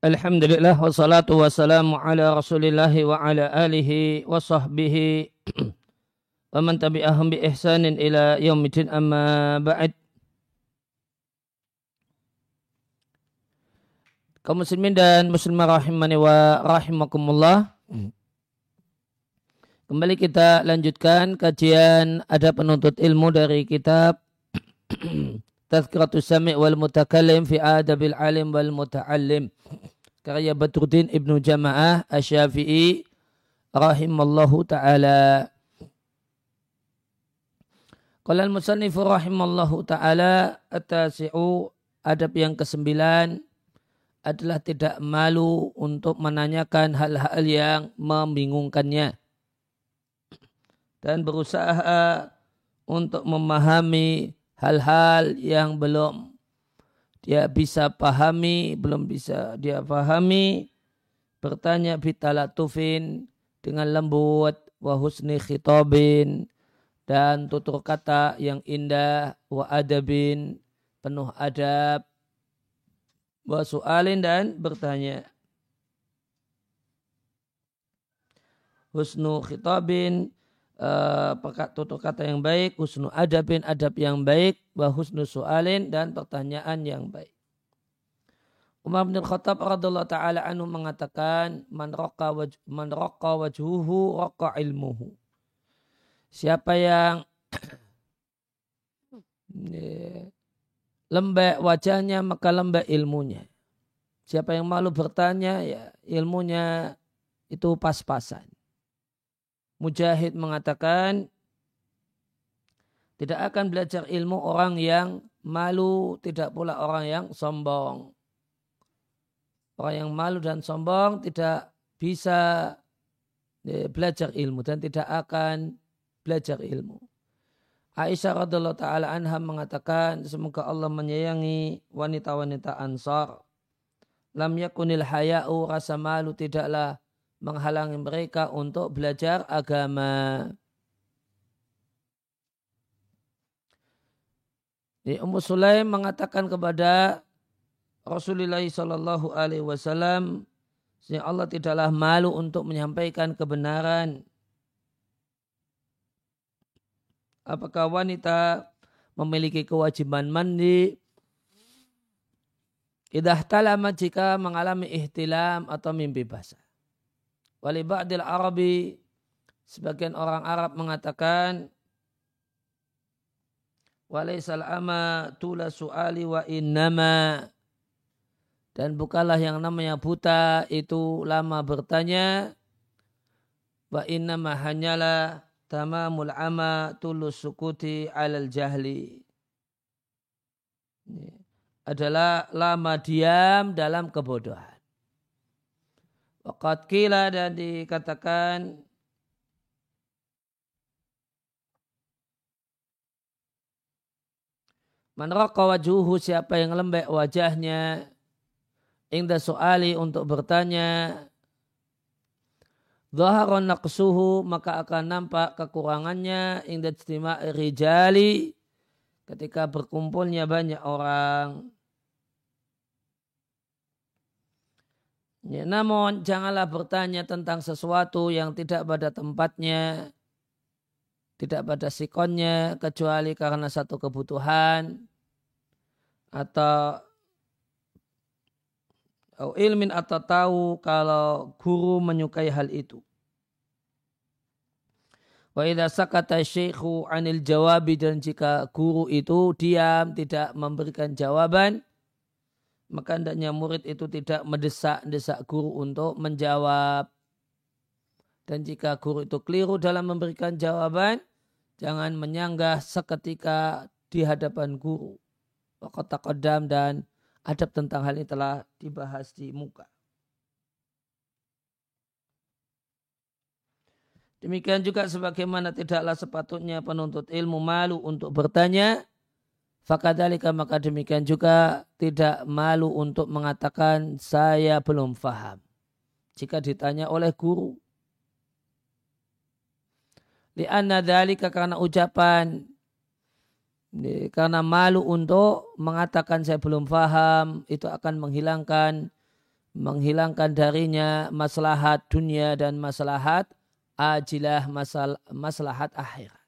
Alhamdulillah wassalatu wassalamu ala rasulillah wa ala alihi wa sahbihi. Wa man tabi'ahum bi ihsanin ila yaumidin amma ba'd. Kaum muslimin dan muslimah rahimani wa rahimakumullah. Kembali kita lanjutkan kajian ada penuntut ilmu dari kitab Tazkiratus Sami' wal Mutakallim fi Adabil Alim wal Muta'allim. Karya Badruddin Ibnu Jama'ah Asy-Syafi'i rahimallahu taala. Qala al-musannif rahimallahu taala at-tasi'u adab yang kesembilan adalah tidak malu untuk menanyakan hal-hal yang membingungkannya dan berusaha untuk memahami hal-hal yang belum dia bisa pahami, belum bisa dia pahami, bertanya bitalatufin dengan lembut, wa husni khitabin, dan tutur kata yang indah, wa adabin, penuh adab, wa su'alin dan bertanya. Husnu khitabin, uh, tutur kata yang baik, husnu adabin adab yang baik, wa husnu su'alin dan pertanyaan yang baik. Umar bin Khattab radhiallahu taala anhu mengatakan man raqa waj, man raqa wajhuhu raqa ilmuhu. Siapa yang lembek wajahnya maka lembek ilmunya. Siapa yang malu bertanya ya ilmunya itu pas-pasan. Mujahid mengatakan tidak akan belajar ilmu orang yang malu, tidak pula orang yang sombong. Orang yang malu dan sombong tidak bisa eh, belajar ilmu dan tidak akan belajar ilmu. Aisyah radhiallahu taala anha mengatakan semoga Allah menyayangi wanita-wanita Ansar. Lam yakunil haya'u rasa malu tidaklah menghalangi mereka untuk belajar agama. Ini Ummu Sulaim mengatakan kepada Rasulullah Shallallahu Alaihi Wasallam, Allah tidaklah malu untuk menyampaikan kebenaran. Apakah wanita memiliki kewajiban mandi? Idah talama jika mengalami ihtilam atau mimpi basah. Wali ba'dil Arabi sebagian orang Arab mengatakan walaisal ama tula su'ali wa innama. Dan bukanlah yang namanya buta itu lama bertanya wa innama hanyalah tamamul ama tulus sukuti alal jahli. Adalah lama diam dalam kebodohan Waqat kila dan dikatakan Man wajuhu siapa yang lembek wajahnya Ingda soali untuk bertanya Zaharon naqsuhu maka akan nampak kekurangannya Ingda istima rijali ketika berkumpulnya banyak orang Ya, namun janganlah bertanya tentang sesuatu yang tidak pada tempatnya, tidak pada sikonnya, kecuali karena satu kebutuhan atau ilmin atau tahu kalau guru menyukai hal itu. Wa idza sakata syekhu anil jawabi dan jika guru itu diam tidak memberikan jawaban, maka hendaknya murid itu tidak mendesak-desak guru untuk menjawab. Dan jika guru itu keliru dalam memberikan jawaban, jangan menyanggah seketika di hadapan guru. Waktu kodam dan adab tentang hal ini telah dibahas di muka. Demikian juga sebagaimana tidaklah sepatutnya penuntut ilmu malu untuk bertanya Fakadalika maka demikian juga tidak malu untuk mengatakan saya belum faham. Jika ditanya oleh guru. Lianna dalika karena ucapan karena malu untuk mengatakan saya belum faham itu akan menghilangkan menghilangkan darinya maslahat dunia dan maslahat ajilah masal, maslahat akhir.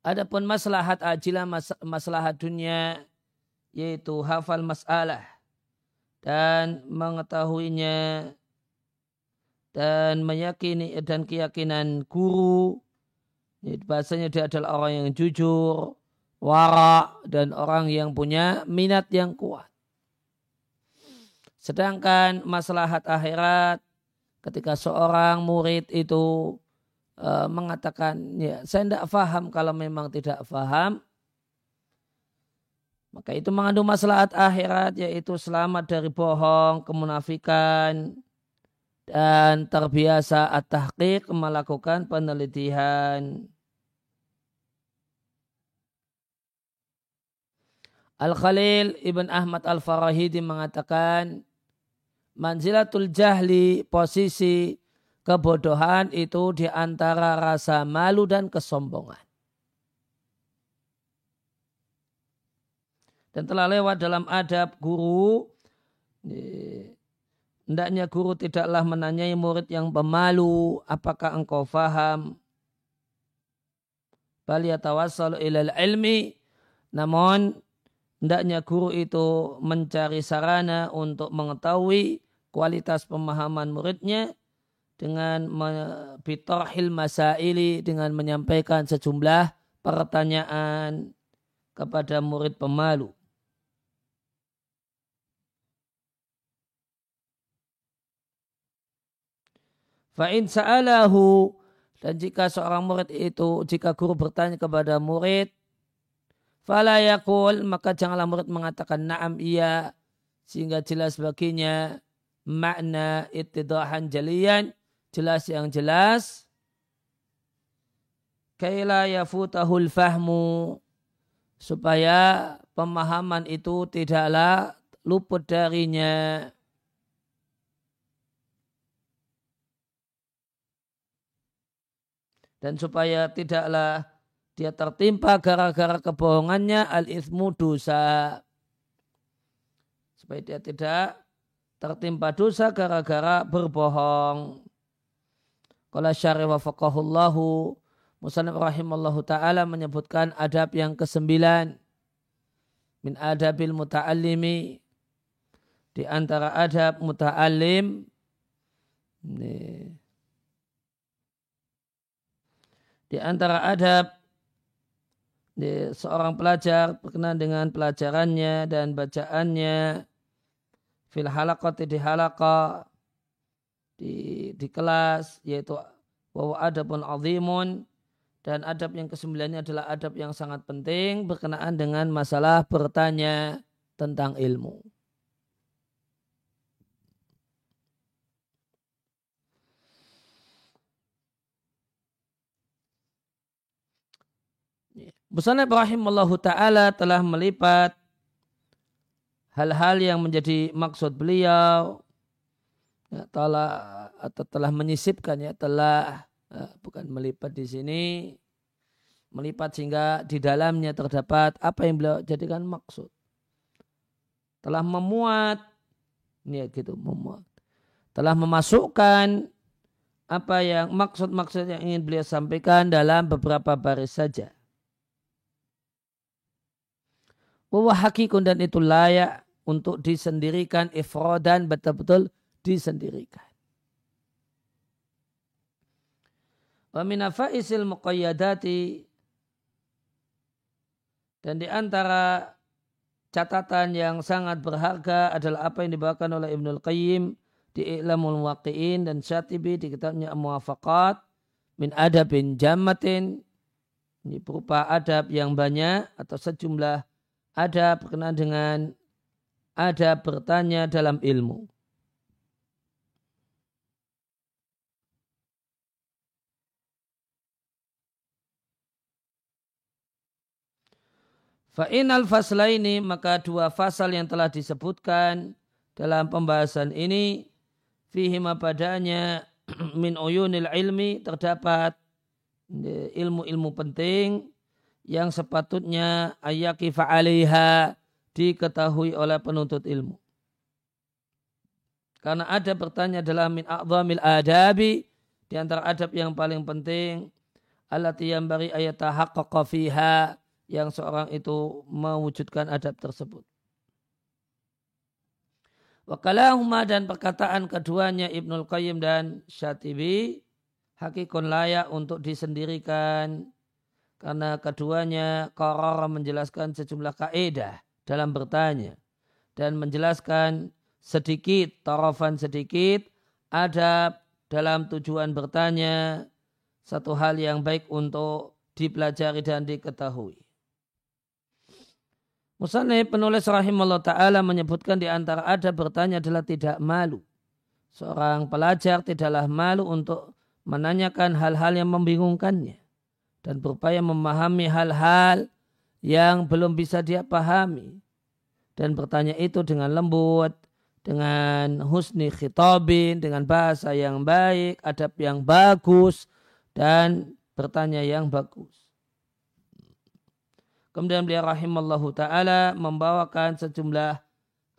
Adapun maslahat ajilah mas, maslahat dunia yaitu hafal masalah dan mengetahuinya dan meyakini dan keyakinan guru bahasanya dia adalah orang yang jujur wara dan orang yang punya minat yang kuat. Sedangkan maslahat akhirat ketika seorang murid itu e, mengatakan ya saya tidak faham kalau memang tidak faham maka itu mengandung maslahat akhirat yaitu selamat dari bohong, kemunafikan dan terbiasa at-tahqiq melakukan penelitian. Al-Khalil Ibn Ahmad Al-Farahidi mengatakan manzilatul jahli posisi kebodohan itu di antara rasa malu dan kesombongan. Dan telah lewat dalam adab guru, hendaknya guru tidaklah menanyai murid yang pemalu, apakah engkau faham? Bal yatawassalu ilal ilmi, namun hendaknya guru itu mencari sarana untuk mengetahui kualitas pemahaman muridnya dengan bitorhil masaili dengan menyampaikan sejumlah pertanyaan kepada murid pemalu. Fa'in sa'alahu dan jika seorang murid itu, jika guru bertanya kepada murid, Fala yakul, maka janganlah murid mengatakan na'am iya, sehingga jelas baginya makna itidahan jalian, jelas yang jelas. Kaila yafutahul fahmu, supaya pemahaman itu tidaklah luput darinya. Dan supaya tidaklah dia tertimpa gara-gara kebohongannya al-ithmu dosa. Supaya dia tidak tertimpa dosa gara-gara berbohong. Kalau syari wa faqahullahu Musanib rahimallahu ta'ala menyebutkan adab yang kesembilan. Min adabil muta'allimi. Di antara adab muta'allim. Di antara adab seorang pelajar berkenan dengan pelajarannya dan bacaannya fil halaqati di halaqa di, di kelas yaitu bahwa adabun azimun dan adab yang kesembilannya adalah adab yang sangat penting berkenaan dengan masalah bertanya tentang ilmu. Busana Ibrahim Allah Ta'ala telah melipat hal-hal yang menjadi maksud beliau ya, telah atau telah menyisipkan ya telah ya, bukan melipat di sini melipat sehingga di dalamnya terdapat apa yang beliau jadikan maksud. Telah memuat ya gitu memuat. Telah memasukkan apa yang maksud-maksud yang ingin beliau sampaikan dalam beberapa baris saja. Bahwa hakikun dan itu layak untuk disendirikan ifrodan betul-betul disendirikan. Wa min faisil muqayyadati dan di antara catatan yang sangat berharga adalah apa yang dibawakan oleh Ibnul Qayyim di I'lamul Waqi'in dan Syatibi di kitabnya Muwafaqat min adabin jammatin ini berupa adab yang banyak atau sejumlah ada berkenaan dengan ada bertanya dalam ilmu. Fa'inal fasla ini maka dua fasal yang telah disebutkan dalam pembahasan ini fihima padanya min uyunil ilmi terdapat ilmu-ilmu penting yang sepatutnya ayyakifa alaiha diketahui oleh penuntut ilmu. Karena ada bertanya dalam min a'zamil adabi di antara adab yang paling penting allati yang bari fiha yang seorang itu mewujudkan adab tersebut. Wakalahuma dan perkataan keduanya Ibnul Qayyim dan Syatibi hakikun layak untuk disendirikan karena keduanya koror menjelaskan sejumlah kaidah dalam bertanya dan menjelaskan sedikit, tarafan sedikit adab dalam tujuan bertanya satu hal yang baik untuk dipelajari dan diketahui. Musanib penulis rahimahullah ta'ala menyebutkan di antara ada bertanya adalah tidak malu. Seorang pelajar tidaklah malu untuk menanyakan hal-hal yang membingungkannya. Dan berupaya memahami hal-hal yang belum bisa dia pahami. Dan bertanya itu dengan lembut, dengan husni khitabin, dengan bahasa yang baik, adab yang bagus, dan bertanya yang bagus. Kemudian beliau rahimallahu taala membawakan sejumlah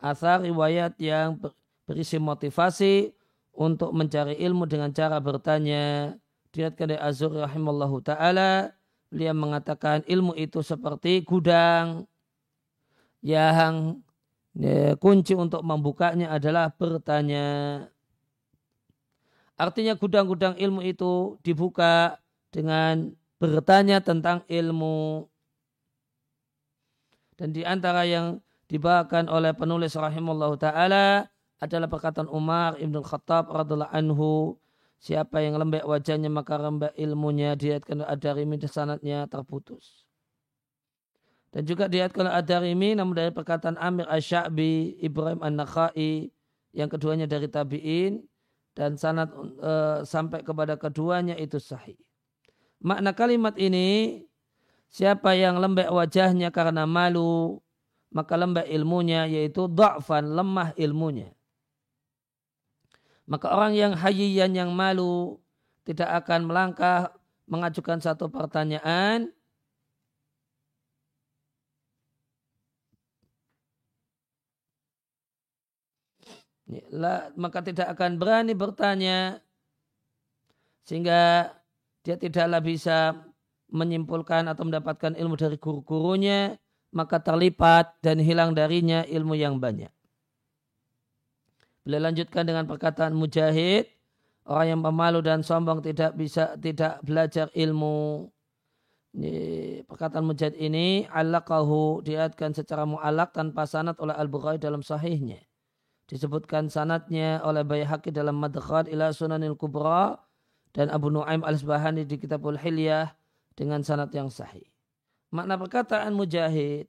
asar riwayat yang berisi motivasi untuk mencari ilmu dengan cara bertanya. Dilihatkan dari Azur rahimallahu taala, beliau mengatakan ilmu itu seperti gudang yang ya, kunci untuk membukanya adalah bertanya. Artinya gudang-gudang ilmu itu dibuka dengan bertanya tentang ilmu. Dan di antara yang dibawakan oleh penulis rahimahullah ta'ala adalah perkataan Umar Ibn Khattab radhiallahu anhu siapa yang lembek wajahnya maka lembek ilmunya diatkan ad-darimi sanatnya terputus. Dan juga diatkan ad-darimi namun dari perkataan Amir Ash-Sha'bi Ibrahim An-Nakhai yang keduanya dari tabi'in dan sanat e, sampai kepada keduanya itu sahih. Makna kalimat ini Siapa yang lembek wajahnya karena malu, maka lembek ilmunya yaitu da'fan, lemah ilmunya. Maka orang yang hayyan yang malu tidak akan melangkah mengajukan satu pertanyaan maka tidak akan berani bertanya sehingga dia tidaklah bisa menyimpulkan atau mendapatkan ilmu dari guru-gurunya, maka terlipat dan hilang darinya ilmu yang banyak. Beliau lanjutkan dengan perkataan mujahid, orang yang pemalu dan sombong tidak bisa tidak belajar ilmu. Ini, perkataan mujahid ini alaqahu diatkan secara mu'alak tanpa sanat oleh Al-Bukhari dalam sahihnya. Disebutkan sanatnya oleh Bayhaqi dalam Madkhad ila Sunanil Kubra dan Abu Nuaim Al-Sbahani di Kitabul Hilyah dengan sanat yang sahih. Makna perkataan mujahid,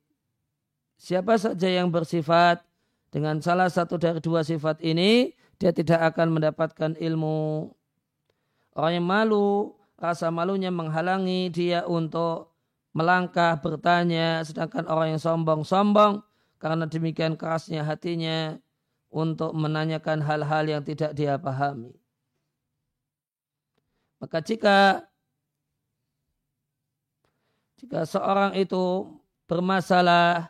siapa saja yang bersifat dengan salah satu dari dua sifat ini, dia tidak akan mendapatkan ilmu. Orang yang malu, rasa malunya menghalangi dia untuk melangkah bertanya, sedangkan orang yang sombong-sombong karena demikian kerasnya hatinya untuk menanyakan hal-hal yang tidak dia pahami. Maka jika jika seorang itu bermasalah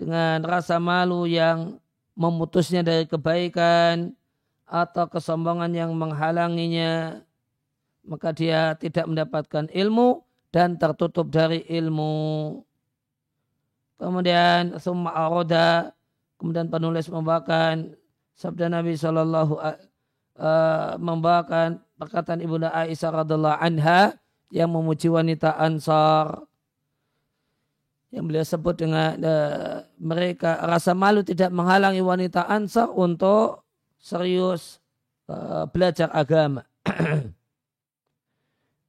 dengan rasa malu yang memutusnya dari kebaikan atau kesombongan yang menghalanginya, maka dia tidak mendapatkan ilmu dan tertutup dari ilmu. Kemudian summa aroda, kemudian penulis membawakan sabda Nabi Shallallahu uh, membawakan perkataan ibunda Aisyah radhiallahu anha yang memuji wanita Ansar yang beliau sebut dengan uh, mereka rasa malu tidak menghalangi wanita Ansar untuk serius uh, belajar agama.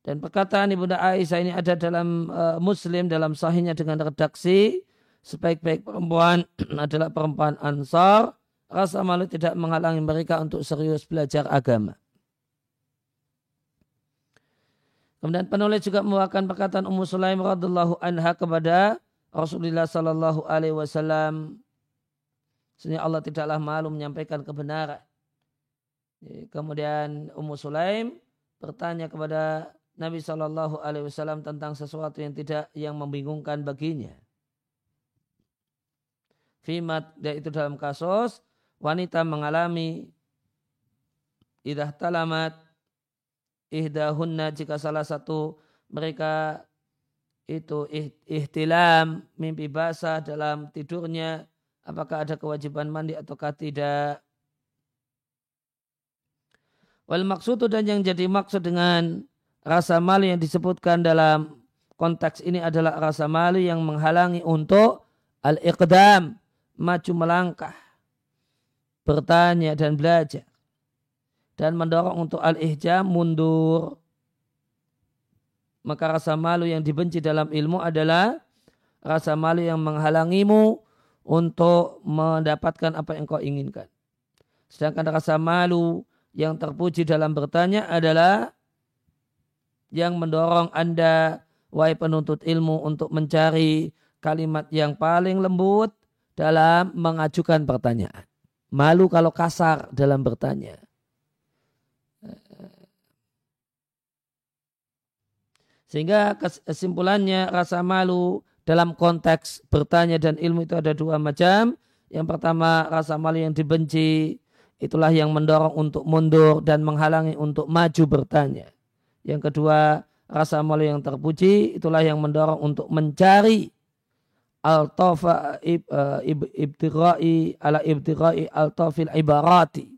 Dan perkataan Ibunda Aisyah ini ada dalam uh, Muslim dalam sahihnya dengan redaksi sebaik-baik perempuan adalah perempuan Ansar. Rasa malu tidak menghalangi mereka untuk serius belajar agama. Kemudian penulis juga membawakan perkataan Ummu Sulaim radhiallahu anha kepada Rasulullah Sallallahu Alaihi Wasallam Sebenarnya Allah tidaklah malu menyampaikan kebenaran. Kemudian Ummu Sulaim bertanya kepada Nabi Shallallahu Alaihi Wasallam tentang sesuatu yang tidak yang membingungkan baginya. Fimat yaitu dalam kasus wanita mengalami idah talamat ihdahunna jika salah satu mereka itu ihtilam mimpi basah dalam tidurnya apakah ada kewajiban mandi ataukah tidak wal maksudu dan yang jadi maksud dengan rasa malu yang disebutkan dalam konteks ini adalah rasa malu yang menghalangi untuk al-iqdam maju melangkah, bertanya dan belajar. Dan mendorong untuk al-ihjam mundur. Maka rasa malu yang dibenci dalam ilmu adalah rasa malu yang menghalangimu untuk mendapatkan apa yang kau inginkan. Sedangkan rasa malu yang terpuji dalam bertanya adalah yang mendorong Anda, wahai penuntut ilmu, untuk mencari kalimat yang paling lembut dalam mengajukan pertanyaan. Malu kalau kasar dalam bertanya. Sehingga kesimpulannya rasa malu dalam konteks bertanya dan ilmu itu ada dua macam. Yang pertama rasa malu yang dibenci itulah yang mendorong untuk mundur dan menghalangi untuk maju bertanya. Yang kedua rasa malu yang terpuji itulah yang mendorong untuk mencari al-tafa uh, ibtirai ala ibtirai al-tafil ibarati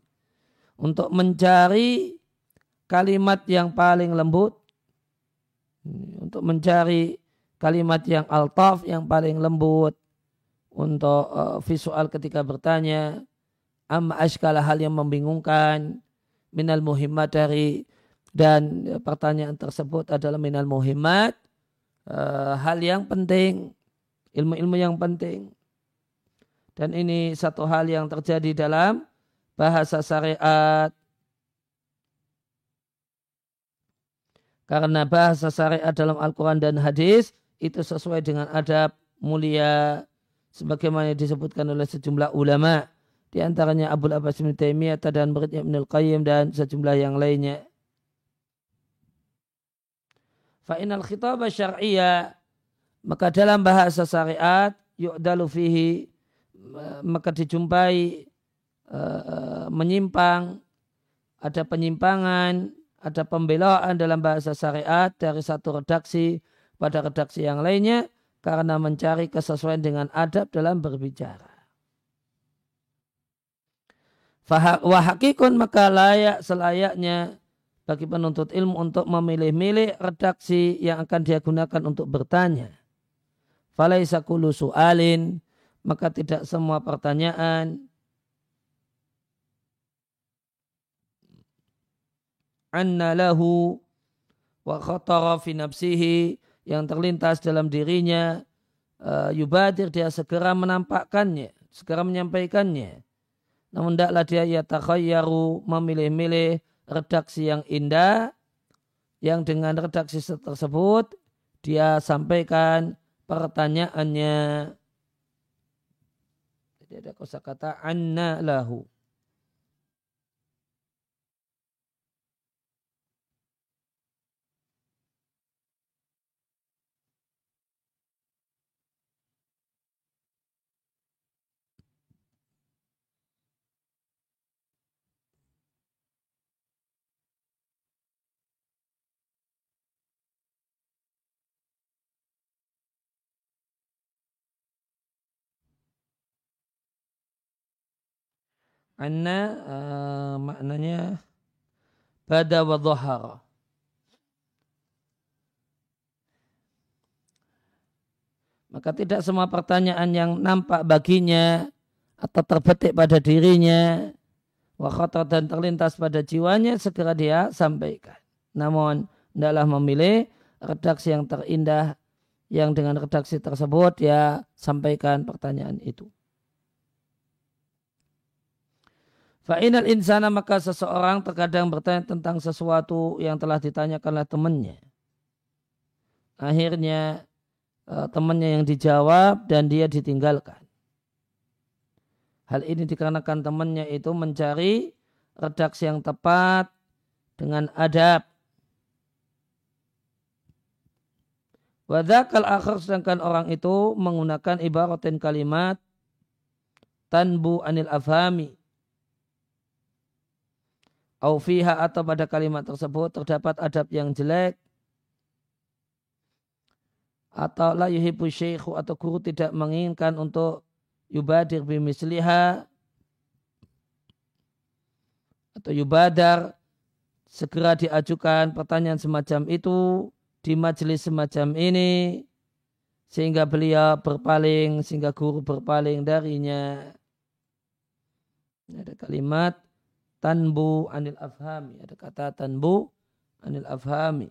untuk mencari kalimat yang paling lembut untuk mencari kalimat yang altaf yang paling lembut untuk uh, visual ketika bertanya amma ashkala hal yang membingungkan minal muhimmat dari dan pertanyaan tersebut adalah minal muhimmat uh, hal yang penting ilmu-ilmu yang penting. Dan ini satu hal yang terjadi dalam bahasa syariat. Karena bahasa syariat dalam Al-Quran dan hadis itu sesuai dengan adab mulia sebagaimana disebutkan oleh sejumlah ulama di antaranya Abu Abbas bin Taimiyah dan muridnya Ibnu Qayyim dan sejumlah yang lainnya. Fa'inal khitab syar'iyyah maka dalam bahasa syariat yu'dalu fihi maka dijumpai uh, menyimpang ada penyimpangan ada pembelaan dalam bahasa syariat dari satu redaksi pada redaksi yang lainnya karena mencari kesesuaian dengan adab dalam berbicara. Wahakikun maka layak selayaknya bagi penuntut ilmu untuk memilih-milih redaksi yang akan dia gunakan untuk bertanya falaisa su'alin maka tidak semua pertanyaan anna lahu wa khatara fi nafsihi yang terlintas dalam dirinya uh, yubadir dia segera menampakkannya segera menyampaikannya namun tidaklah dia ya takhayyaru memilih-milih redaksi yang indah yang dengan redaksi tersebut dia sampaikan pertanyaannya. Jadi ada kosakata anna lahu. Anna uh, maknanya pada wa dhahara. Maka tidak semua pertanyaan yang nampak baginya atau terbetik pada dirinya wa dan terlintas pada jiwanya segera dia sampaikan. Namun hendaklah memilih redaksi yang terindah yang dengan redaksi tersebut dia sampaikan pertanyaan itu. Fa'inal insana maka seseorang terkadang bertanya tentang sesuatu yang telah ditanyakan oleh temannya. Akhirnya eh, temannya yang dijawab dan dia ditinggalkan. Hal ini dikarenakan temannya itu mencari redaksi yang tepat dengan adab. Wadakal akhir sedangkan orang itu menggunakan ibaratin kalimat tanbu anil afhami. Au fiha atau pada kalimat tersebut terdapat adab yang jelek. Atau la yuhibu syekhu atau guru tidak menginginkan untuk yubadir bimisliha. Atau yubadar segera diajukan pertanyaan semacam itu di majelis semacam ini sehingga beliau berpaling sehingga guru berpaling darinya. Ada kalimat tanbu anil afhami. Ada kata tanbu anil afhami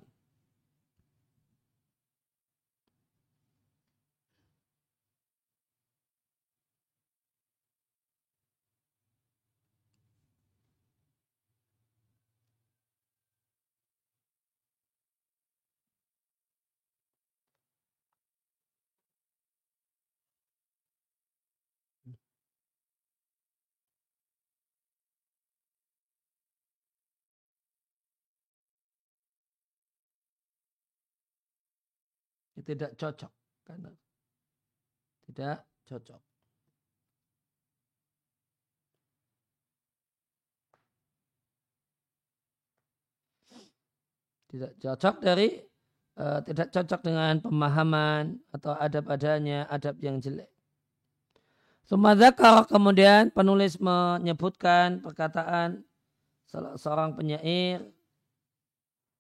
tidak cocok karena tidak cocok. Tidak cocok dari uh, tidak cocok dengan pemahaman atau adab adanya adab yang jelek. Sumadzakar kemudian penulis menyebutkan perkataan seorang penyair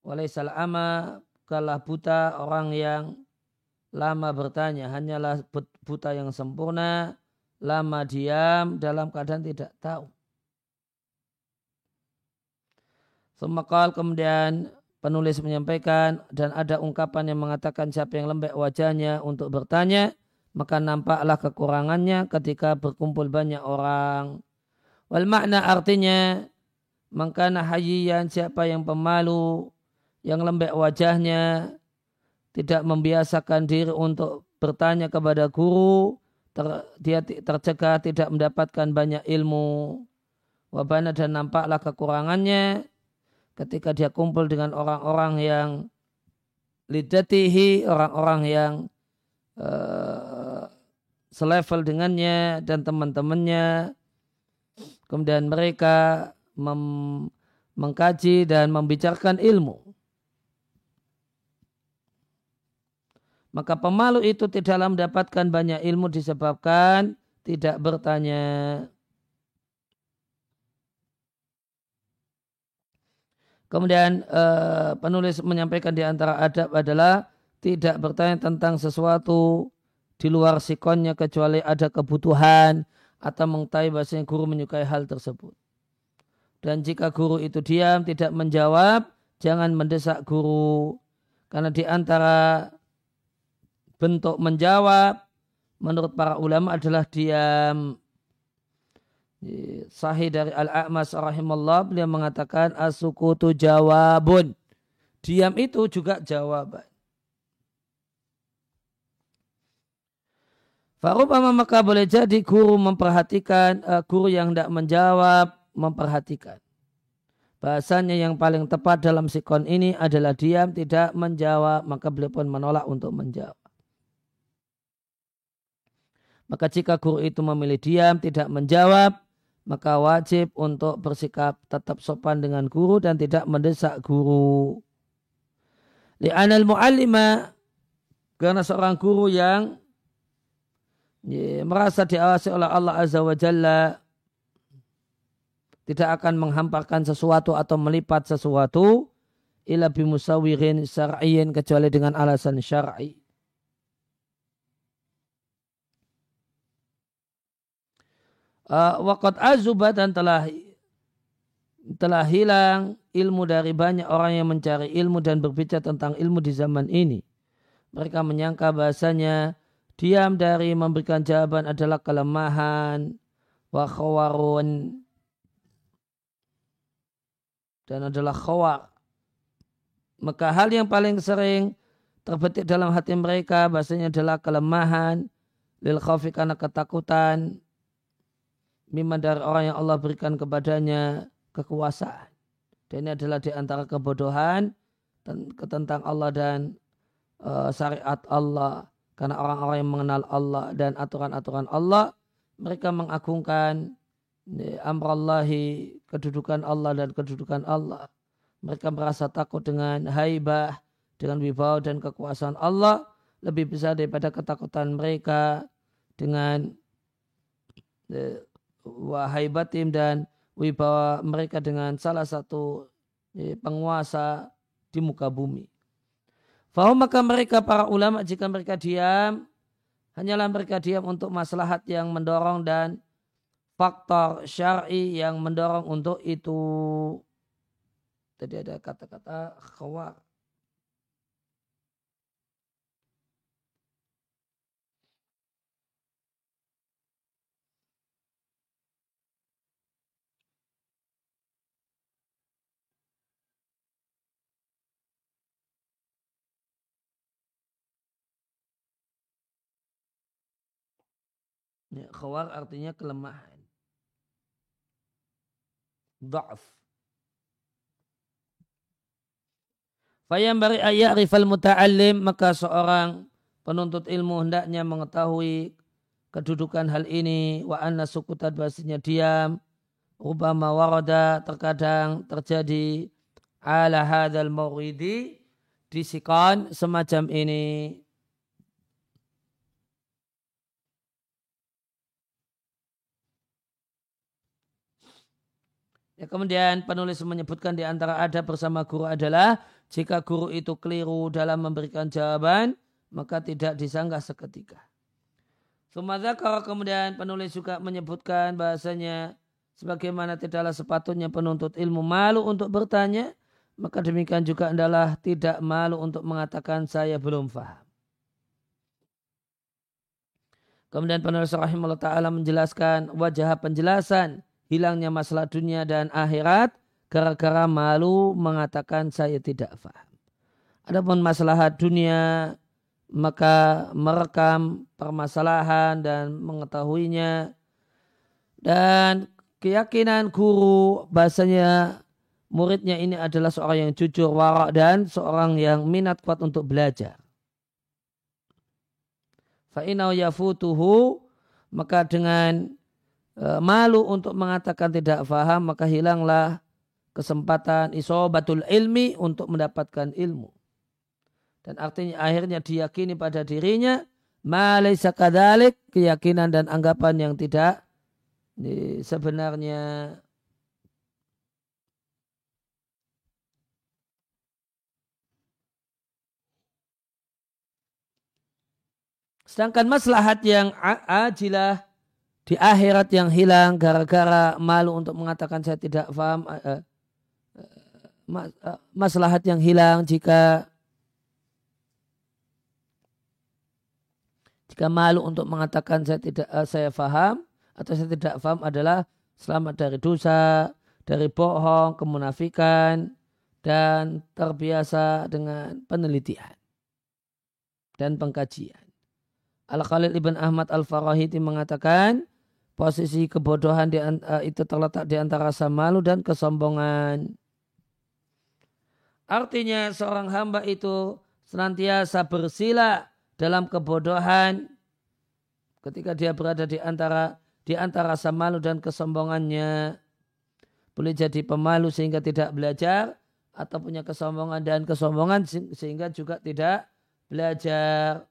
walaisal ama kalah buta orang yang lama bertanya hanyalah buta yang sempurna, lama diam dalam keadaan tidak tahu. Semakal kemudian penulis menyampaikan dan ada ungkapan yang mengatakan siapa yang lembek wajahnya untuk bertanya, maka nampaklah kekurangannya ketika berkumpul banyak orang. Wal makna artinya, maka hayian siapa yang pemalu, yang lembek wajahnya, tidak membiasakan diri untuk bertanya kepada guru, ter, dia tercegah tidak mendapatkan banyak ilmu. Wabana dan nampaklah kekurangannya ketika dia kumpul dengan orang-orang yang lidatihi, orang-orang yang uh, selevel dengannya dan teman-temannya. Kemudian mereka mem, mengkaji dan membicarakan ilmu. Maka pemalu itu tidaklah mendapatkan banyak ilmu disebabkan tidak bertanya. Kemudian uh, penulis menyampaikan di antara adab adalah tidak bertanya tentang sesuatu di luar sikonnya kecuali ada kebutuhan atau mengetahui bahasanya guru menyukai hal tersebut. Dan jika guru itu diam tidak menjawab, jangan mendesak guru. Karena di antara bentuk menjawab menurut para ulama adalah diam. Sahih dari Al-A'mas rahimahullah beliau mengatakan asukutu jawabun. Diam itu juga jawaban. Farubama maka boleh jadi guru memperhatikan, uh, guru yang tidak menjawab, memperhatikan. Bahasanya yang paling tepat dalam sikon ini adalah diam, tidak menjawab, maka beliau pun menolak untuk menjawab. Maka jika guru itu memilih diam, tidak menjawab, maka wajib untuk bersikap tetap sopan dengan guru dan tidak mendesak guru. Li'anal mu'allima karena seorang guru yang ya, merasa diawasi oleh Allah Azza wa Jalla tidak akan menghamparkan sesuatu atau melipat sesuatu ila bimusawirin syar'iyyin kecuali dengan alasan syar'i. Uh, waqad azuba dan telah telah hilang ilmu dari banyak orang yang mencari ilmu dan berbicara tentang ilmu di zaman ini. Mereka menyangka bahasanya diam dari memberikan jawaban adalah kelemahan, wa khawarun, dan adalah khawar. Maka hal yang paling sering terbetik dalam hati mereka bahasanya adalah kelemahan, lil khawfi karena ketakutan, Miman dari orang yang Allah berikan kepadanya kekuasaan. Dan ini adalah di antara kebodohan tentang Allah dan uh, syariat Allah. Karena orang-orang yang mengenal Allah dan aturan-aturan Allah mereka mengagungkan amrallahi kedudukan Allah dan kedudukan Allah. Mereka merasa takut dengan haibah dengan wibawa dan kekuasaan Allah. Lebih besar daripada ketakutan mereka dengan wahai batim dan wibawa mereka dengan salah satu penguasa di muka bumi. Fahum maka mereka para ulama jika mereka diam, hanyalah mereka diam untuk maslahat yang mendorong dan faktor syar'i yang mendorong untuk itu. Tadi ada kata-kata khawar. Ya, khawar artinya kelemahan. Da'af. Fayam bari ayat rifal muta'allim maka seorang penuntut ilmu hendaknya mengetahui kedudukan hal ini wa anna sukutat bahasanya diam Ubama warada terkadang terjadi ala hadal mawridi disikon semacam ini Ya, kemudian penulis menyebutkan di antara ada bersama guru adalah jika guru itu keliru dalam memberikan jawaban, maka tidak disanggah seketika. kalau kemudian penulis juga menyebutkan bahasanya sebagaimana tidaklah sepatutnya penuntut ilmu malu untuk bertanya, maka demikian juga adalah tidak malu untuk mengatakan saya belum faham. Kemudian penulis rahimahullah ta'ala menjelaskan wajah penjelasan hilangnya masalah dunia dan akhirat gara-gara malu mengatakan saya tidak faham. Adapun masalah dunia maka merekam permasalahan dan mengetahuinya dan keyakinan guru bahasanya muridnya ini adalah seorang yang jujur warak dan seorang yang minat kuat untuk belajar. Fa'inau yafutuhu maka dengan malu untuk mengatakan tidak faham maka hilanglah kesempatan isobatul ilmi untuk mendapatkan ilmu. Dan artinya akhirnya diyakini pada dirinya malaysa kadalik keyakinan dan anggapan yang tidak sebenarnya Sedangkan maslahat yang ajilah di akhirat yang hilang gara-gara malu untuk mengatakan saya tidak paham uh, uh, maslahat yang hilang jika jika malu untuk mengatakan saya tidak uh, saya faham atau saya tidak paham adalah selamat dari dosa, dari bohong, kemunafikan dan terbiasa dengan penelitian dan pengkajian. Al-Khalil Ibn Ahmad Al-Farahiti mengatakan, posisi kebodohan di, uh, itu terletak di antara rasa malu dan kesombongan. Artinya seorang hamba itu senantiasa bersila dalam kebodohan ketika dia berada di antara di antara rasa malu dan kesombongannya. Boleh jadi pemalu sehingga tidak belajar atau punya kesombongan dan kesombongan sehingga juga tidak belajar.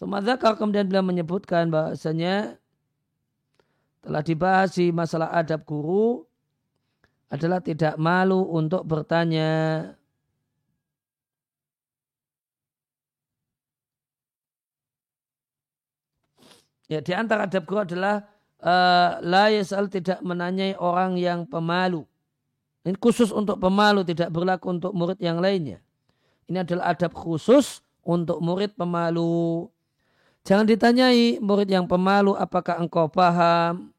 Sumadzakar kemudian beliau menyebutkan bahasanya telah dibahas di masalah adab guru adalah tidak malu untuk bertanya. Ya, di antara adab guru adalah uh, la tidak menanyai orang yang pemalu. Ini khusus untuk pemalu, tidak berlaku untuk murid yang lainnya. Ini adalah adab khusus untuk murid pemalu. Jangan ditanyai murid yang pemalu apakah engkau paham.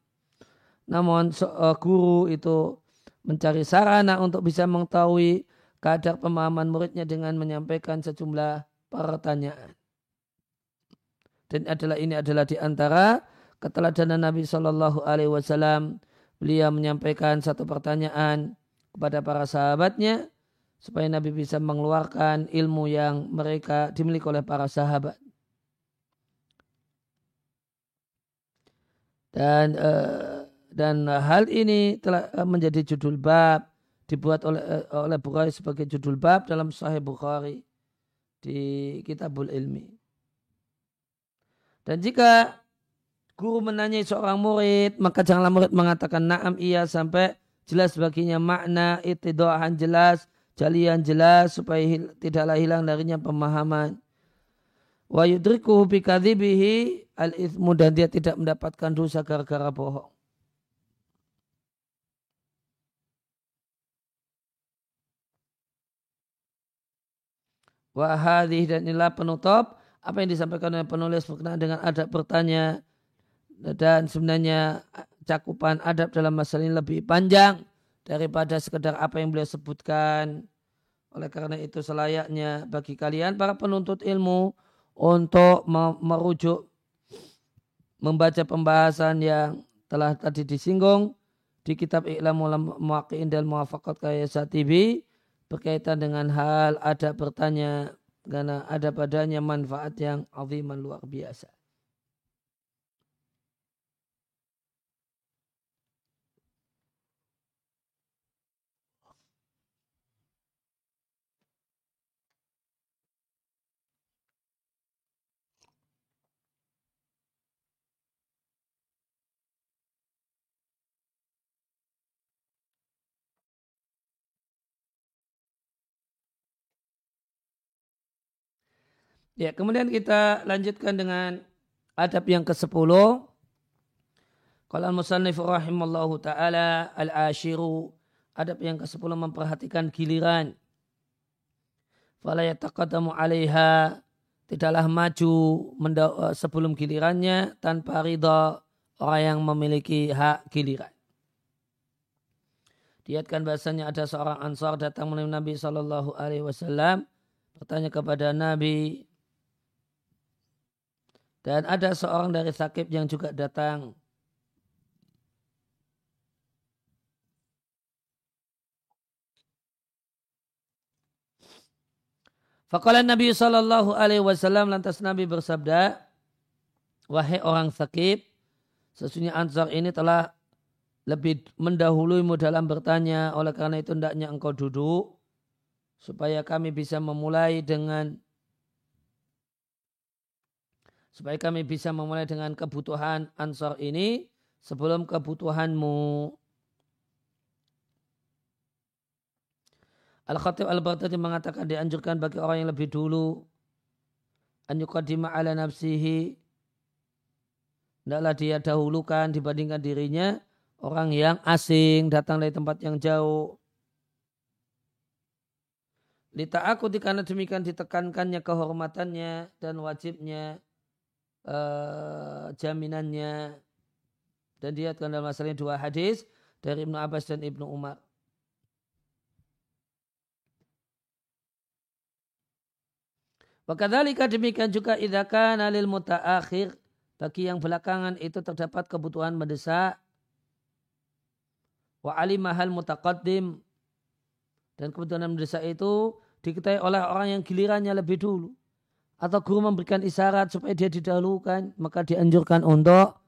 Namun uh, guru itu mencari sarana untuk bisa mengetahui kadar pemahaman muridnya dengan menyampaikan sejumlah pertanyaan. Dan adalah ini adalah di antara keteladanan Nabi Shallallahu Alaihi Wasallam. Beliau menyampaikan satu pertanyaan kepada para sahabatnya. supaya Nabi bisa mengeluarkan ilmu yang mereka dimiliki oleh para sahabat. Dan uh, dan hal ini telah menjadi judul bab dibuat oleh oleh Bukhari sebagai judul bab dalam Sahih Bukhari di Kitabul Ilmi. Dan jika guru menanyai seorang murid, maka janganlah murid mengatakan na'am iya sampai jelas baginya makna itidoahan jelas, jalian jelas supaya tidaklah hilang darinya pemahaman. Wa yudrikuhu bikadhibihi al-ithmu dan dia tidak mendapatkan dosa gara-gara bohong. Wahadih dan inilah penutup apa yang disampaikan oleh penulis berkenaan dengan adab bertanya dan sebenarnya cakupan adab dalam masalah ini lebih panjang daripada sekedar apa yang beliau sebutkan. Oleh karena itu selayaknya bagi kalian para penuntut ilmu untuk merujuk membaca pembahasan yang telah tadi disinggung di kitab I'lamul Muwaqqi'in dan Muwafaqat Kaya Satibi berkaitan dengan hal ada bertanya karena ada padanya manfaat yang aziman luar biasa. Ya, kemudian kita lanjutkan dengan adab yang ke-10. Kalau al-musannif rahimallahu taala al-ashiru adab yang ke-10 memperhatikan giliran. Fala yataqaddamu 'alaiha tidaklah maju eh, sebelum gilirannya tanpa ridha orang yang memiliki hak giliran. Diatkan bahasanya ada seorang ansar datang menemui Nabi Shallallahu Alaihi Wasallam bertanya kepada Nabi dan ada seorang dari sakib yang juga datang. Faqala Nabi sallallahu alaihi wasallam lantas Nabi bersabda, "Wahai orang sakib, sesungguhnya Ansar ini telah lebih mendahuluimu dalam bertanya, oleh karena itu hendaknya engkau duduk supaya kami bisa memulai dengan supaya kami bisa memulai dengan kebutuhan ansor ini sebelum kebutuhanmu. Al-Khatib Al-Baghdadi mengatakan dianjurkan bagi orang yang lebih dulu an yuqaddima ala nafsihi hendaklah dia dahulukan dibandingkan dirinya orang yang asing datang dari tempat yang jauh. Lita aku karena demikian ditekankannya kehormatannya dan wajibnya uh, jaminannya. Dan dia dalam masalahnya dua hadis dari Ibnu Abbas dan Ibnu Umar. Wakadhalika demikian juga idakan alil mutaakhir bagi yang belakangan itu terdapat kebutuhan mendesak. Wa alimahal mutaqaddim dan kebutuhan mendesak itu diketahui oleh orang yang gilirannya lebih dulu atau guru memberikan isyarat supaya dia didahulukan, maka dianjurkan untuk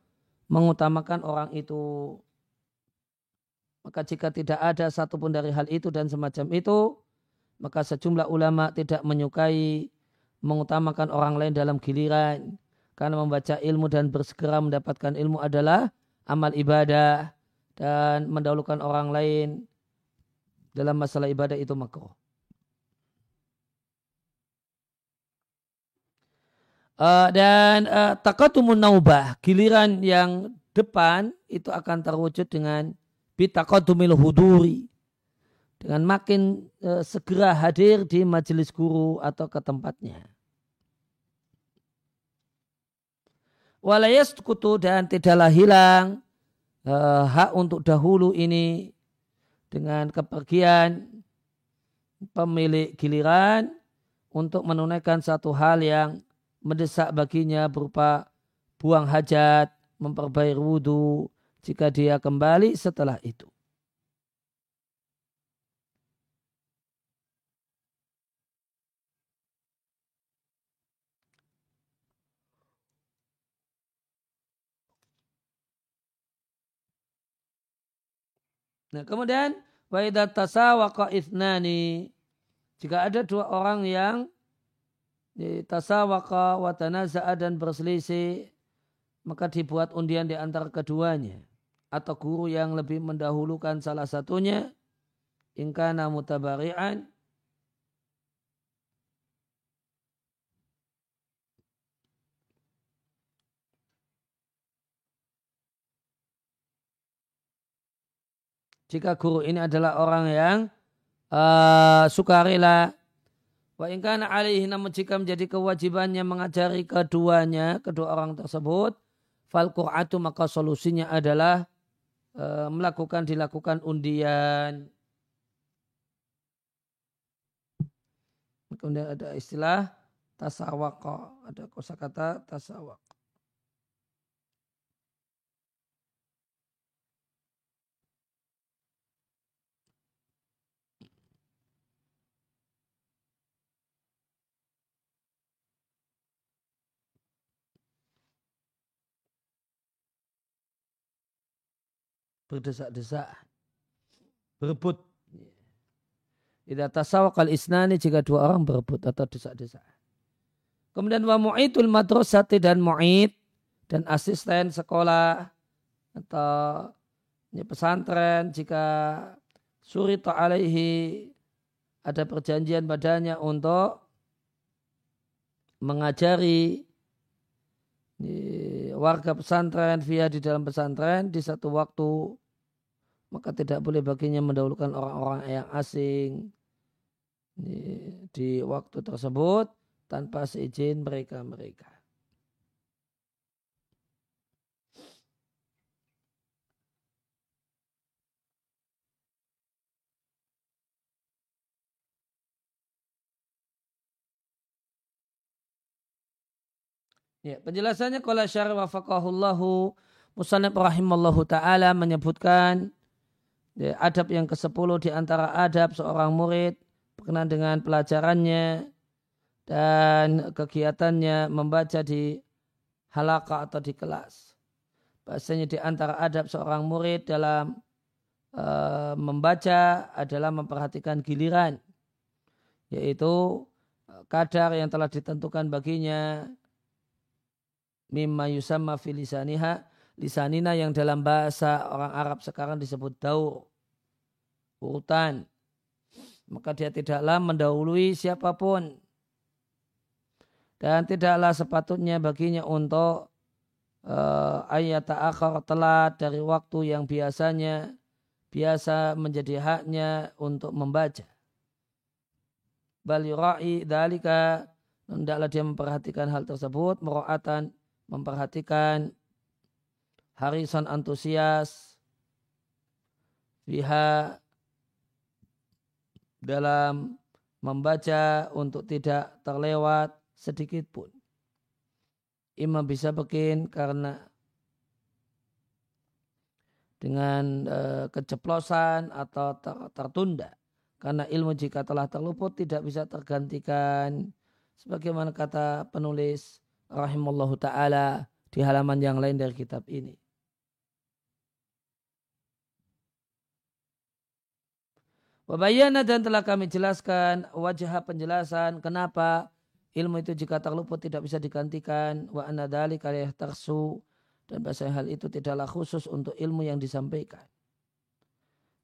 mengutamakan orang itu. Maka jika tidak ada satupun dari hal itu dan semacam itu, maka sejumlah ulama tidak menyukai mengutamakan orang lain dalam giliran. Karena membaca ilmu dan bersegera mendapatkan ilmu adalah amal ibadah dan mendahulukan orang lain dalam masalah ibadah itu makruh. Uh, dan uh, takatumun naubah, giliran yang depan itu akan terwujud dengan bitakatumil huduri. Dengan makin uh, segera hadir di majelis guru atau ke tempatnya. Walayas kutu dan tidaklah hilang uh, hak untuk dahulu ini dengan kepergian pemilik giliran untuk menunaikan satu hal yang mendesak baginya berupa buang hajat, memperbaiki wudhu jika dia kembali setelah itu. Nah, kemudian wa idza tasawaqa jika ada dua orang yang tasawaqa wa tanaza'a dan berselisih maka dibuat undian di antara keduanya. Atau guru yang lebih mendahulukan salah satunya ingkana mutabari'an. Jika guru ini adalah orang yang uh, sukarela wa ingkana alaihi namun jika menjadi kewajibannya mengajari keduanya kedua orang tersebut fal qur'atu maka solusinya adalah uh, melakukan dilakukan undian. Kemudian ada istilah tasawaqa ada kosakata tasawaq berdesak-desak, berebut. Tidak tasawakal isnani jika dua orang berebut atau desak-desak. Kemudian wa mu'idul madrasati dan mu'id dan asisten sekolah atau pesantren jika surita alaihi ada perjanjian badannya untuk mengajari warga pesantren via di dalam pesantren di satu waktu maka tidak boleh baginya mendahulukan orang-orang yang asing di waktu tersebut tanpa seizin mereka-mereka. Ya, penjelasannya kalau syarah wafakahullahu Musanib rahimallahu ta'ala menyebutkan ya, adab yang ke-10 di antara adab seorang murid berkenaan dengan pelajarannya dan kegiatannya membaca di halaka atau di kelas. Bahasanya di antara adab seorang murid dalam uh, membaca adalah memperhatikan giliran, yaitu kadar yang telah ditentukan baginya mimma yusamma fi lisaniha. Lisanina yang dalam bahasa orang Arab sekarang disebut daur urutan. Maka dia tidaklah mendahului siapa pun. Dan tidaklah sepatutnya baginya untuk uh, ayat akhir telat dari waktu yang biasanya biasa menjadi haknya untuk membaca. Bal yura'i dalika hendaklah dia memperhatikan hal tersebut meroatan memperhatikan harisan antusias biha dalam membaca untuk tidak terlewat sedikit pun. Imam bisa bikin karena dengan e, keceplosan atau ter, tertunda. Karena ilmu jika telah terluput tidak bisa tergantikan. Sebagaimana kata penulis rahimallahu taala di halaman yang lain dari kitab ini. Wabayana dan telah kami jelaskan wajah penjelasan kenapa ilmu itu jika terluput tidak bisa digantikan wa anadali kalih tersu dan bahasa hal itu tidaklah khusus untuk ilmu yang disampaikan.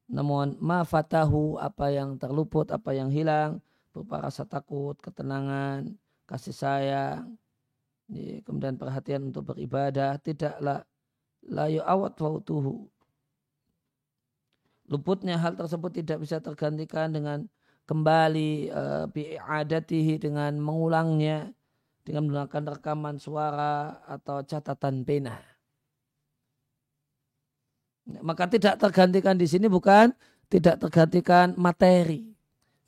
Namun ma fatahu apa yang terluput, apa yang hilang berupa rasa takut, ketenangan, kasih sayang, kemudian perhatian untuk beribadah tidaklah layu awat fautuhu luputnya hal tersebut tidak bisa tergantikan dengan kembali uh, dengan mengulangnya dengan menggunakan rekaman suara atau catatan pena. Maka tidak tergantikan di sini bukan tidak tergantikan materi.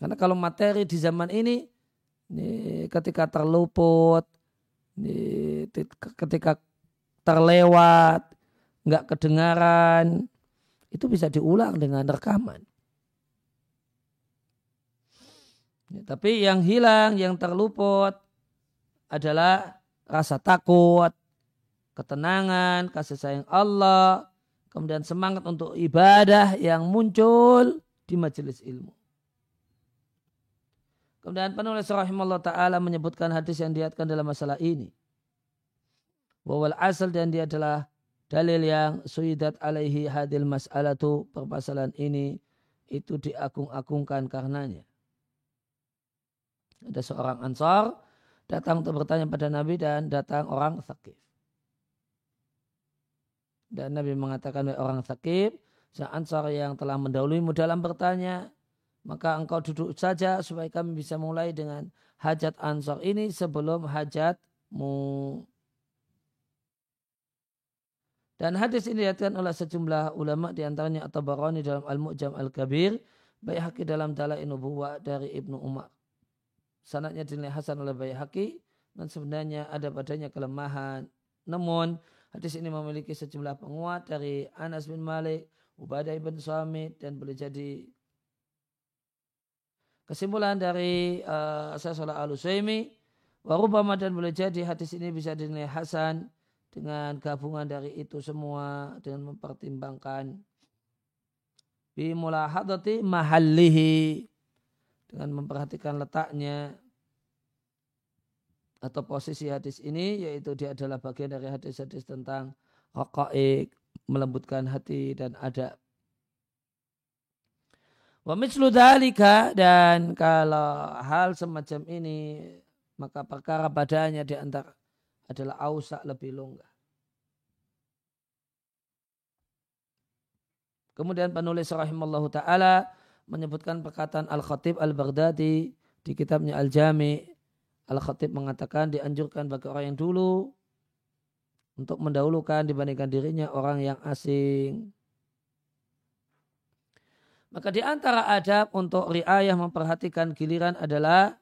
Karena kalau materi di zaman ini, ini ketika terluput, ketika terlewat, nggak kedengaran, itu bisa diulang dengan rekaman. Ya, tapi yang hilang, yang terluput adalah rasa takut, ketenangan, kasih sayang Allah, kemudian semangat untuk ibadah yang muncul di majelis ilmu. Kemudian penulis rahimahullah ta'ala menyebutkan hadis yang diatkan dalam masalah ini. Wawal asal dan dia adalah dalil yang suidat alaihi hadil mas'alatu permasalahan ini itu diagung-agungkan karenanya. Ada seorang ansar datang untuk bertanya pada Nabi dan datang orang sakit. Dan Nabi mengatakan orang sakit, ansar yang telah mendahuluimu dalam bertanya, maka engkau duduk saja supaya kami bisa mulai dengan hajat ansor ini sebelum hajatmu. Dan hadis ini dilihatkan oleh sejumlah ulama di antaranya atau Barani dalam Al-Mu'jam Al-Kabir, Bayhaqi dalam Dalail Nubuwah dari Ibnu Umar. Sanatnya dinilai Hasan oleh Bayhaqi dan sebenarnya ada padanya kelemahan. Namun hadis ini memiliki sejumlah penguat dari Anas bin Malik, Ubadah bin Samit dan boleh jadi Kesimpulan dari uh, saya Salah al-Usaimi, warubama dan boleh jadi hadis ini bisa dinilai hasan dengan gabungan dari itu semua dengan mempertimbangkan bimulahadati mahallihi dengan memperhatikan letaknya atau posisi hadis ini yaitu dia adalah bagian dari hadis-hadis tentang raqaik melembutkan hati dan adab Wa mislu dan kalau hal semacam ini maka perkara padanya di antara adalah ausak lebih longgar. Kemudian penulis rahimallahu taala menyebutkan perkataan Al-Khatib Al-Baghdadi di kitabnya Al-Jami. Al-Khatib mengatakan dianjurkan bagi orang yang dulu untuk mendahulukan dibandingkan dirinya orang yang asing. Maka di antara adab untuk riayah memperhatikan giliran adalah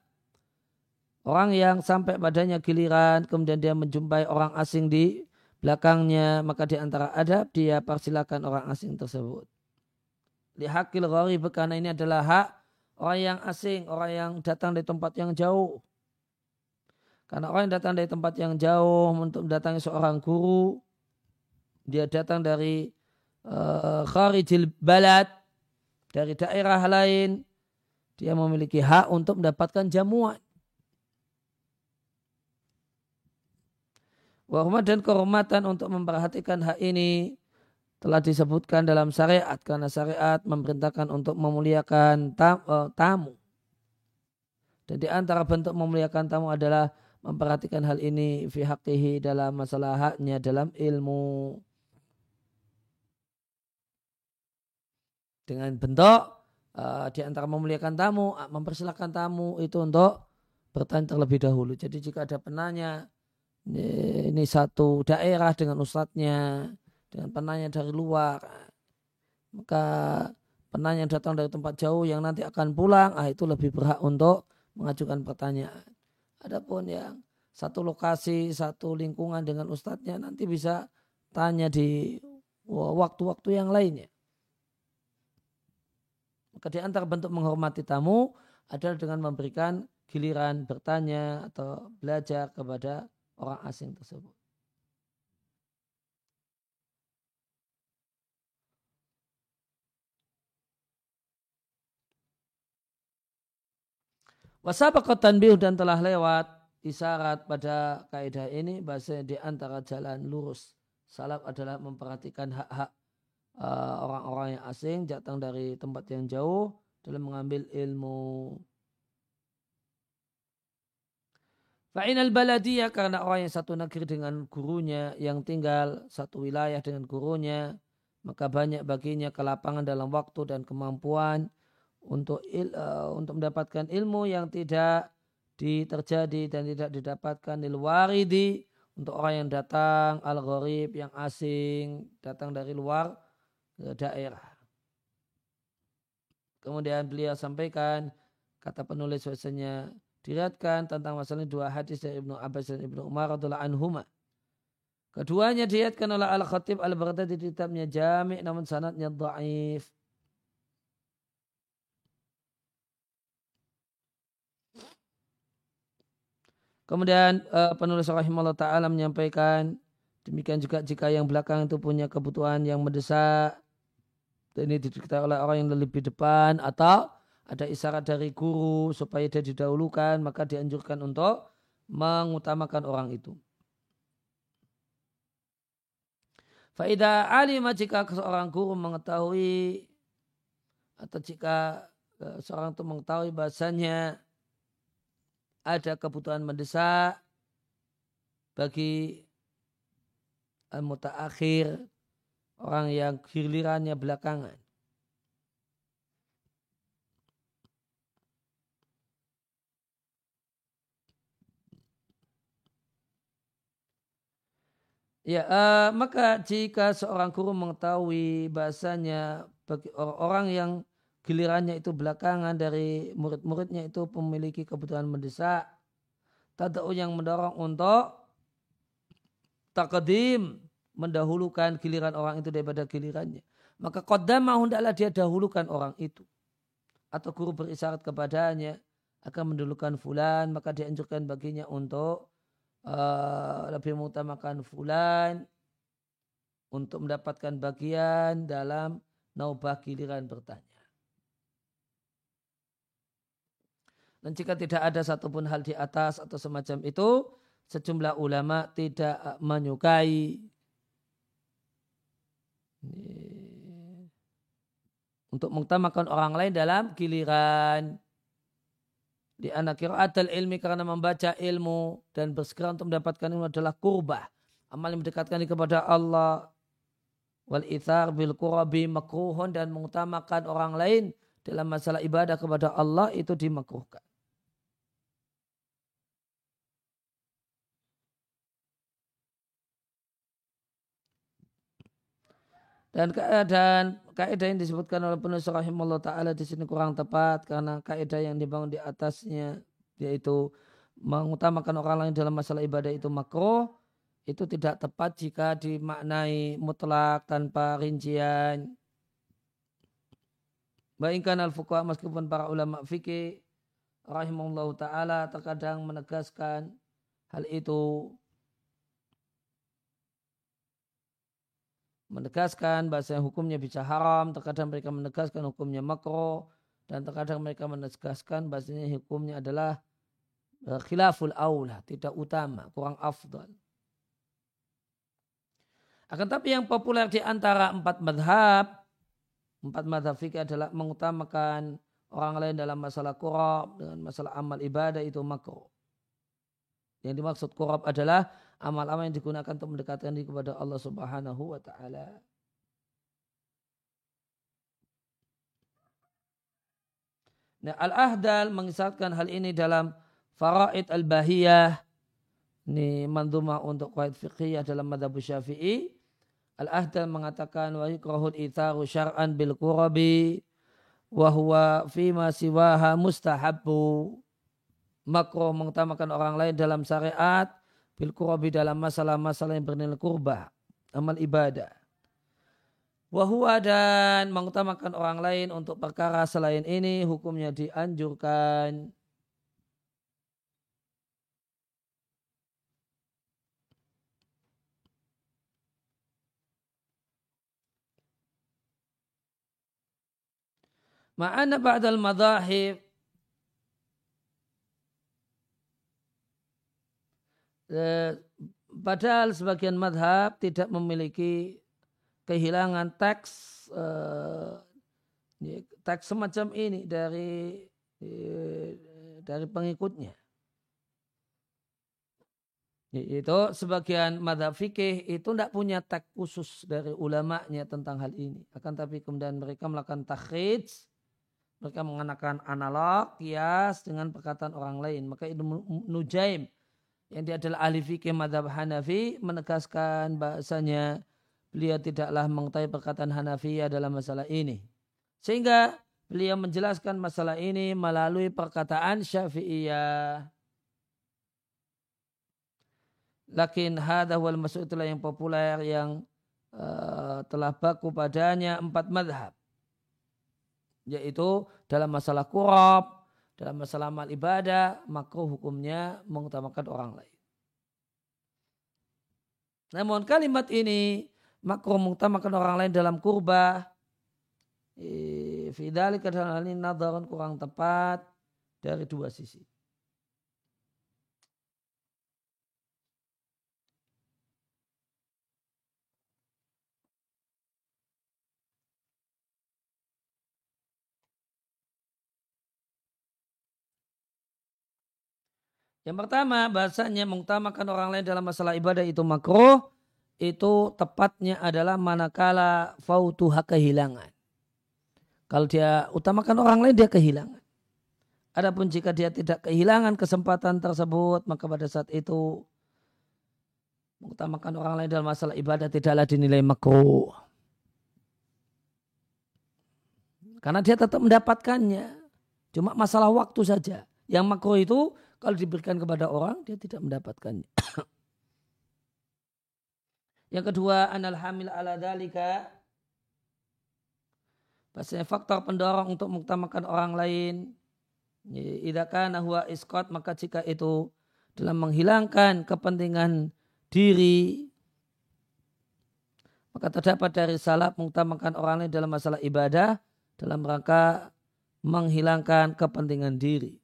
orang yang sampai padanya giliran kemudian dia menjumpai orang asing di belakangnya maka di antara adab dia persilakan orang asing tersebut. Lihakil gharib karena ini adalah hak orang yang asing, orang yang datang dari tempat yang jauh. Karena orang yang datang dari tempat yang jauh untuk mendatangi seorang guru, dia datang dari uh, kharijil balad, dari daerah lain, dia memiliki hak untuk mendapatkan jamuan. Wahmat dan kehormatan untuk memperhatikan hak ini telah disebutkan dalam syariat karena syariat memerintahkan untuk memuliakan eh, tamu. Dan di antara bentuk memuliakan tamu adalah memperhatikan hal ini fi dalam masalah haknya dalam ilmu. Dengan bentuk uh, di antara memuliakan tamu, uh, mempersilahkan tamu itu untuk bertanya terlebih dahulu. Jadi jika ada penanya, ini, ini satu daerah dengan ustadznya, dengan penanya dari luar, maka penanya yang datang dari tempat jauh yang nanti akan pulang, ah itu lebih berhak untuk mengajukan pertanyaan. Adapun yang satu lokasi, satu lingkungan dengan ustadznya nanti bisa tanya di waktu-waktu yang lainnya. Di antara bentuk menghormati tamu adalah dengan memberikan giliran bertanya atau belajar kepada orang asing tersebut. Wasabaqat tanbih dan telah lewat isyarat pada kaidah ini bahasa di antara jalan lurus salaf adalah memperhatikan hak-hak Uh, orang-orang yang asing datang dari tempat yang jauh dalam mengambil ilmu. Fa'inal baladiyah karena orang yang satu negeri dengan gurunya yang tinggal satu wilayah dengan gurunya maka banyak baginya kelapangan dalam waktu dan kemampuan untuk il, uh, untuk mendapatkan ilmu yang tidak terjadi dan tidak didapatkan di luar waridi untuk orang yang datang al-gharib yang asing datang dari luar daerah. Kemudian beliau sampaikan kata penulis bahasanya diriatkan tentang masalah dua hadis dari Ibnu Abbas dan Ibnu Umar radhiallahu anhuma. Keduanya diriatkan oleh Al-Khatib Al-Baghdadi di kitabnya Jami' namun sanadnya dhaif. Kemudian uh, penulis rahimahullah ta'ala menyampaikan Demikian juga jika yang belakang itu punya kebutuhan yang mendesak, ini diketahui oleh orang yang lebih depan atau ada isyarat dari guru supaya dia didahulukan, maka dianjurkan untuk mengutamakan orang itu. Faidah alima jika seorang guru mengetahui atau jika e, seorang itu mengetahui bahasanya ada kebutuhan mendesak bagi al-mutaakhir orang yang gilirannya belakangan. Ya, uh, maka jika seorang guru mengetahui bahasanya bagi orang yang gilirannya itu belakangan dari murid-muridnya itu memiliki kebutuhan mendesak, tadau yang mendorong untuk takadim mendahulukan giliran orang itu daripada gilirannya. Maka qaddamahu hendaklah dia dahulukan orang itu. Atau guru berisyarat kepadanya akan mendahulukan fulan, maka dianjurkan baginya untuk uh, lebih mengutamakan fulan untuk mendapatkan bagian dalam naubah giliran bertanya. Dan jika tidak ada satupun hal di atas atau semacam itu, sejumlah ulama tidak menyukai untuk mengutamakan orang lain dalam giliran di anak kiraatul ilmi karena membaca ilmu dan bersegera untuk mendapatkan ilmu adalah kurbah. Amal yang mendekatkan kepada Allah. Wal ithar bil kurabi makruhun dan mengutamakan orang lain dalam masalah ibadah kepada Allah itu dimakruhkan. Dan keadaan kaidah yang disebutkan oleh penulis rahimahullah taala di sini kurang tepat karena kaidah yang dibangun di atasnya yaitu mengutamakan orang lain dalam masalah ibadah itu makro itu tidak tepat jika dimaknai mutlak tanpa rincian. Bayangkan al-fuqaha meskipun para ulama fikih rahimahullah taala terkadang menegaskan hal itu menegaskan bahasa hukumnya bisa haram, terkadang mereka menegaskan hukumnya makro, dan terkadang mereka menegaskan bahasanya hukumnya adalah eh, khilaful aula, tidak utama, kurang afdal. Akan tapi yang populer di antara empat madhab, empat madhab fikih adalah mengutamakan orang lain dalam masalah kurab, dengan masalah amal ibadah itu makro. Yang dimaksud kurab adalah amal-amal yang digunakan untuk mendekatkan diri kepada Allah Subhanahu wa taala. Nah, Al-Ahdal mengisahkan hal ini dalam Faraid Al-Bahiyah. Ini mandumah untuk qaid fiqhiyah dalam madhab syafi'i. Al-Ahdal mengatakan wa yukrahul itharu syar'an bil qurabi wa huwa fima siwaha mustahabbu. Makro mengutamakan orang lain dalam syariat bil dalam masalah-masalah yang bernilai kurba, amal ibadah. Wahua dan mengutamakan orang lain untuk perkara selain ini hukumnya dianjurkan. Ma'ana ba'dal madahib Eh, padahal sebagian madhab tidak memiliki kehilangan teks eh, teks semacam ini dari eh, dari pengikutnya. Itu sebagian madhab fikih itu tidak punya teks khusus dari ulamanya tentang hal ini. Akan tapi kemudian mereka melakukan takhrij, mereka mengenakan analog, kias dengan perkataan orang lain. Maka itu Nujaim yang dia adalah ahli fikih madhab Hanafi menegaskan bahasanya beliau tidaklah mengetahui perkataan Hanafi dalam masalah ini. Sehingga beliau menjelaskan masalah ini melalui perkataan Syafi'iyah. Lakin hadha wal masuk itulah yang populer yang uh, telah baku padanya empat madhab. Yaitu dalam masalah kurab, dalam masalah amal ibadah, makruh hukumnya mengutamakan orang lain. Namun kalimat ini makruh mengutamakan orang lain dalam kurba fidali dalam hal ini kurang tepat dari dua sisi. Yang pertama, bahasanya mengutamakan orang lain dalam masalah ibadah itu makruh, itu tepatnya adalah manakala fautuha kehilangan. Kalau dia utamakan orang lain, dia kehilangan. Adapun jika dia tidak kehilangan kesempatan tersebut, maka pada saat itu mengutamakan orang lain dalam masalah ibadah tidaklah dinilai makruh. Karena dia tetap mendapatkannya. Cuma masalah waktu saja. Yang makruh itu kalau diberikan kepada orang, dia tidak mendapatkannya. Yang kedua, anal hamil ala dalika. Bahasanya faktor pendorong untuk mengutamakan orang lain. Idaka nahwa iskot, maka jika itu dalam menghilangkan kepentingan diri, maka terdapat dari salah mengutamakan orang lain dalam masalah ibadah dalam rangka menghilangkan kepentingan diri.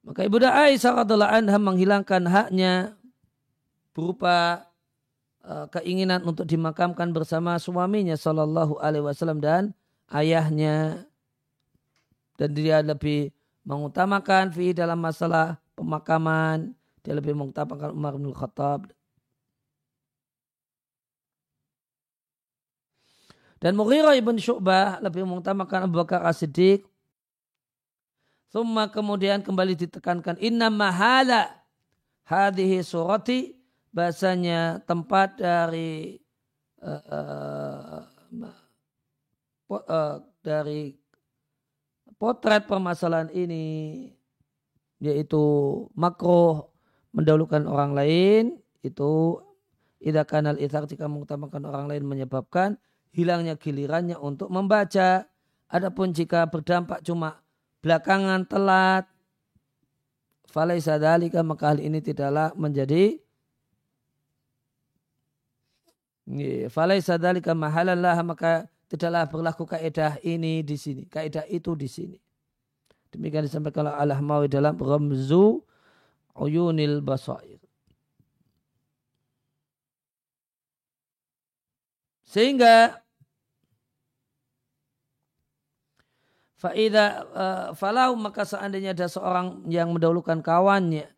Maka Ibu Aisyah radhiallahu anha menghilangkan haknya berupa uh, keinginan untuk dimakamkan bersama suaminya Shallallahu Alaihi Wasallam dan ayahnya. Dan dia lebih mengutamakan fi dalam masalah pemakaman. Dia lebih mengutamakan Umar bin Khattab. Dan Mughirah ibn Syu'bah lebih mengutamakan Abu Bakar As-Siddiq Thumma kemudian kembali ditekankan inna mahala hadhihi surati bahasanya tempat dari uh, uh, uh, dari potret permasalahan ini yaitu makro mendahulukan orang lain itu idza kanal ithar jika mengutamakan orang lain menyebabkan hilangnya gilirannya untuk membaca. Adapun jika berdampak cuma belakangan telat. Falaisa dalika maka hal ini tidaklah menjadi falaisa dalika mahalallah maka tidaklah berlaku kaidah ini di sini kaidah itu di sini. Demikian disampaikan oleh Al-Ahmawi dalam Ramzu Uyunil Basair. Sehingga Faida uh, falau maka seandainya ada seorang yang mendahulukan kawannya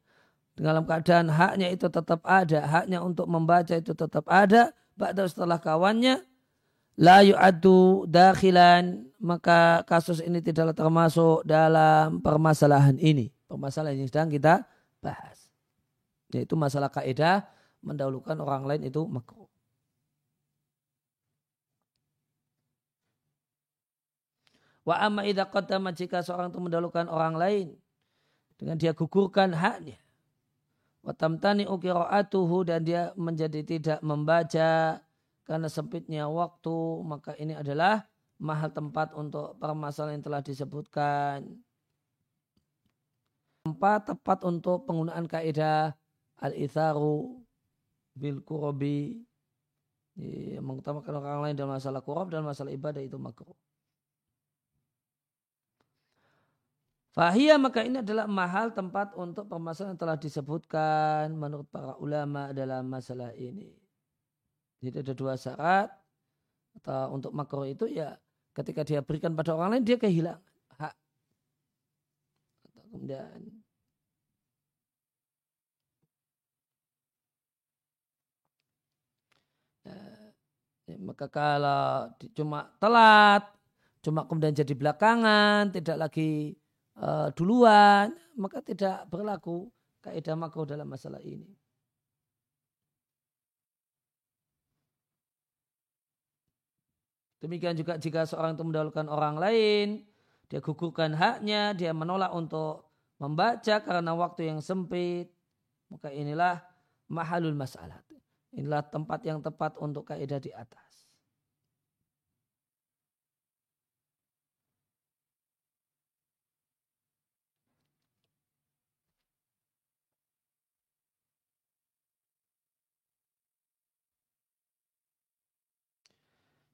dalam keadaan haknya itu tetap ada, haknya untuk membaca itu tetap ada, pada setelah kawannya la yu'addu dakhilan maka kasus ini tidaklah termasuk dalam permasalahan ini, permasalahan yang sedang kita bahas. Yaitu masalah kaidah mendahulukan orang lain itu makruh. Wa amma idha qaddama jika seorang itu mendahulukan orang lain dengan dia gugurkan haknya. Wa tamtani ukira'atuhu dan dia menjadi tidak membaca karena sempitnya waktu maka ini adalah mahal tempat untuk permasalahan yang telah disebutkan. Tempat tepat untuk penggunaan kaidah al-itharu bil kurobi mengutamakan orang lain dalam masalah kurob dan masalah ibadah itu makruh. Fahiyah maka ini adalah mahal tempat untuk permasalahan yang telah disebutkan menurut para ulama dalam masalah ini. Jadi ada dua syarat atau untuk makro itu ya ketika dia berikan pada orang lain dia kehilangan hak. Kemudian ya, ya, maka kalau cuma telat, cuma kemudian jadi belakangan, tidak lagi uh, duluan, maka tidak berlaku kaidah makro dalam masalah ini. Demikian juga jika seorang itu mendahulukan orang lain, dia gugurkan haknya, dia menolak untuk membaca karena waktu yang sempit, maka inilah mahalul masalah. Inilah tempat yang tepat untuk kaidah di atas.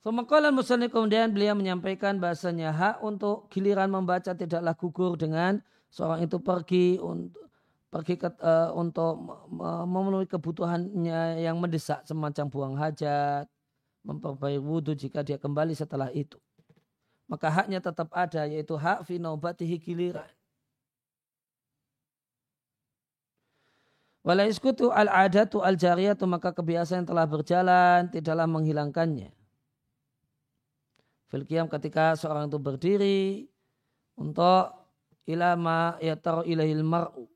Sumakalan musannif kemudian beliau menyampaikan bahasanya hak untuk giliran membaca tidaklah gugur dengan seorang itu pergi untuk pergi ke, uh, untuk memenuhi kebutuhannya yang mendesak semacam buang hajat, memperbaiki wudhu jika dia kembali setelah itu. Maka haknya tetap ada yaitu hak fi naubatihi giliran. Walaiskutu al-adatu al-jariyatu maka kebiasaan yang telah berjalan tidaklah menghilangkannya. Filkiam ketika seorang itu berdiri untuk ilama taruh ilahil mar'u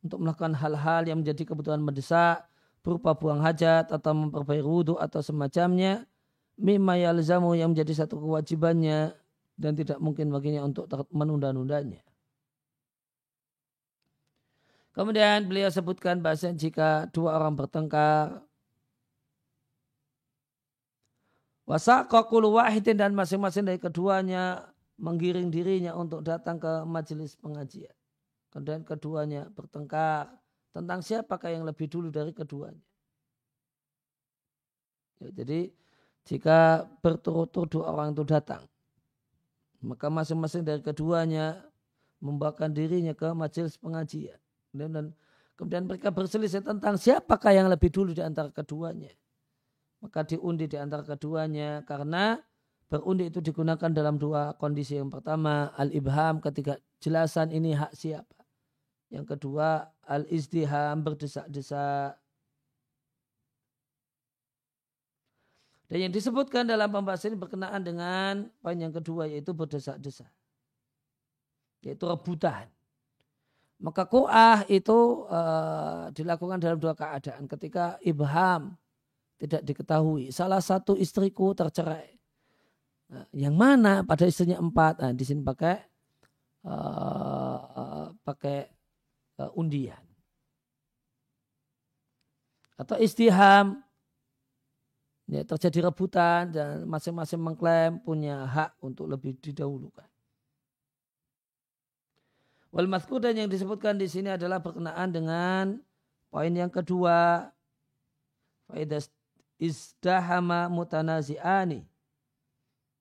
untuk melakukan hal-hal yang menjadi kebutuhan mendesak berupa buang hajat atau memperbaiki wudhu atau semacamnya mimma yalzamu yang menjadi satu kewajibannya dan tidak mungkin baginya untuk menunda-nundanya. Kemudian beliau sebutkan bahasa jika dua orang bertengkar Wasaqaqul wahidin dan masing-masing dari keduanya menggiring dirinya untuk datang ke majelis pengajian. Kemudian keduanya bertengkar tentang siapakah yang lebih dulu dari keduanya. Ya, jadi jika berturut-turut dua orang itu datang, maka masing-masing dari keduanya membawakan dirinya ke majelis pengajian. Kemudian mereka berselisih tentang siapakah yang lebih dulu di antara keduanya. Maka diundi di antara keduanya karena berundi itu digunakan dalam dua kondisi. Yang pertama al-ibham ketika jelasan ini hak siapa. Yang kedua, al-izdiham berdesak-desak. Dan yang disebutkan dalam pembahasan ini berkenaan dengan poin yang kedua yaitu berdesak-desak. Yaitu rebutan. Maka ku'ah itu uh, dilakukan dalam dua keadaan. Ketika ibham tidak diketahui. Salah satu istriku tercerai. Nah, yang mana pada istrinya empat. Nah, di sini pakai uh, pakai uh, undian. Atau istiham, ya, terjadi rebutan dan masing-masing mengklaim punya hak untuk lebih didahulukan. Wal dan yang disebutkan di sini adalah berkenaan dengan poin yang kedua. Faidah izdahama mutanazi'ani.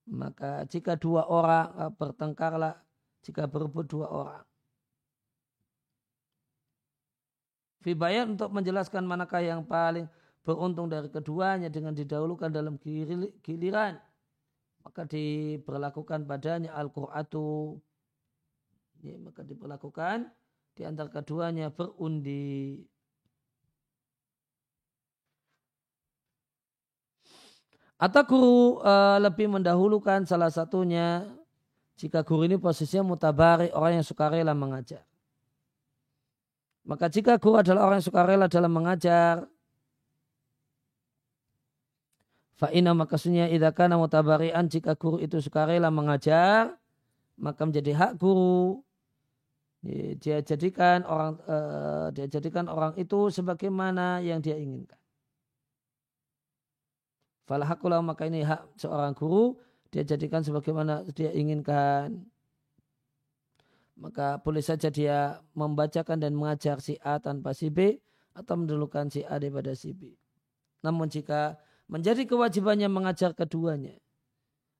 Maka jika dua orang eh, bertengkarlah, jika berebut dua orang. Fibayan untuk menjelaskan manakah yang paling beruntung dari keduanya dengan didahulukan dalam giliran. Maka diberlakukan padanya Al-Qur'atu. Ya, maka diberlakukan di antara keduanya berundi. Atau guru uh, lebih mendahulukan salah satunya jika guru ini posisinya mutabari orang yang sukarela mengajar. Maka jika guru adalah orang yang sukarela dalam mengajar, fa'ina makasnya idakana mutabarian jika guru itu sukarela mengajar, maka menjadi hak guru dia jadikan orang uh, dia jadikan orang itu sebagaimana yang dia inginkan. Falahakulah maka ini hak seorang guru dia jadikan sebagaimana dia inginkan maka boleh saja dia membacakan dan mengajar si A tanpa si B atau mendulukan si A daripada si B. Namun jika menjadi kewajibannya mengajar keduanya,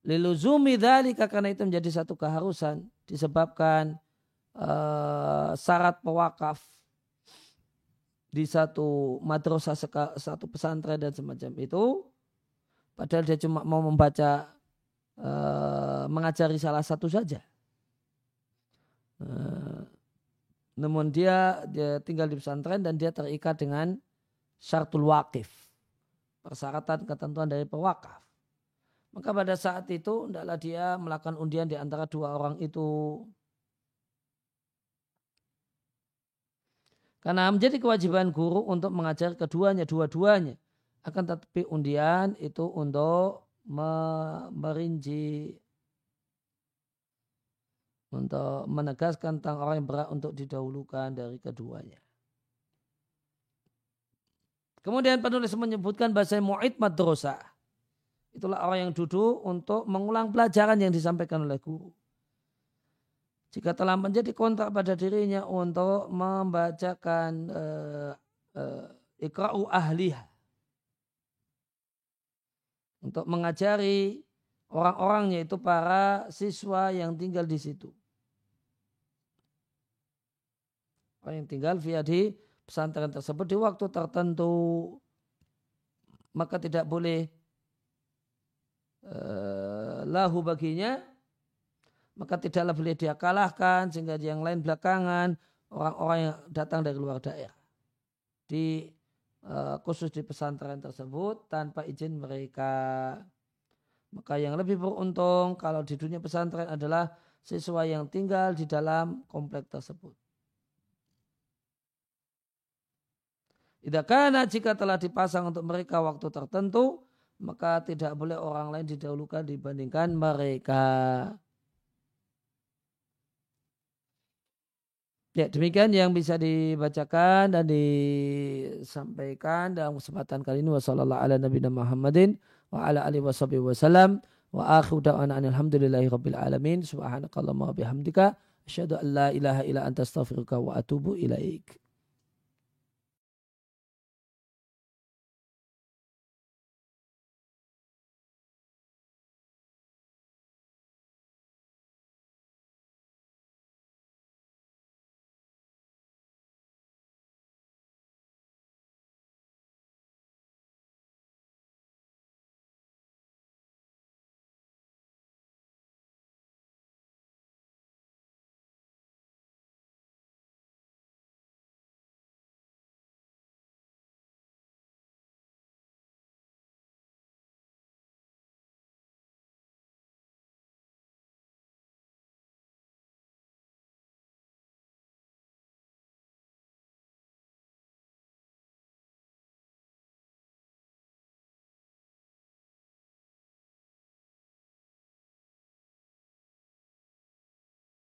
liluzumi dhalika karena itu menjadi satu keharusan disebabkan uh, syarat pewakaf di satu madrasah satu pesantren dan semacam itu padahal dia cuma mau membaca uh, mengajari salah satu saja Eh, namun dia dia tinggal di pesantren dan dia terikat dengan syartul wakif. Persyaratan ketentuan dari pewakaf. Maka pada saat itu hendaklah dia melakukan undian di antara dua orang itu. Karena menjadi kewajiban guru untuk mengajar keduanya, dua-duanya. Akan tetapi undian itu untuk merinci untuk menegaskan tentang orang yang berat untuk didahulukan dari keduanya. Kemudian penulis menyebutkan bahasa mu'id madrasah. Itulah orang yang duduk untuk mengulang pelajaran yang disampaikan oleh guru. Jika telah menjadi kontrak pada dirinya untuk membacakan uh, uh, ikra'u ahliha. Untuk mengajari orang-orangnya itu para siswa yang tinggal di situ. Orang yang tinggal via di pesantren tersebut di waktu tertentu maka tidak boleh uh, lahu baginya maka tidaklah boleh dia kalahkan sehingga yang lain belakangan orang-orang yang datang dari luar daerah di uh, khusus di pesantren tersebut tanpa izin mereka maka yang lebih beruntung kalau di dunia pesantren adalah siswa yang tinggal di dalam komplek tersebut. Idakana jika telah dipasang untuk mereka waktu tertentu, maka tidak boleh orang lain didahulukan dibandingkan mereka. Ya, demikian yang bisa dibacakan dan disampaikan dalam kesempatan kali ini. Wassalamualaikum warahmatullahi wa ala alihi wasallam wa akhiru da'wana alhamdulillahi rabbil alamin. Subhanakallahumma wa bihamdika. Asyhadu an la ilaha illa anta astaghfiruka wa atubu ilaik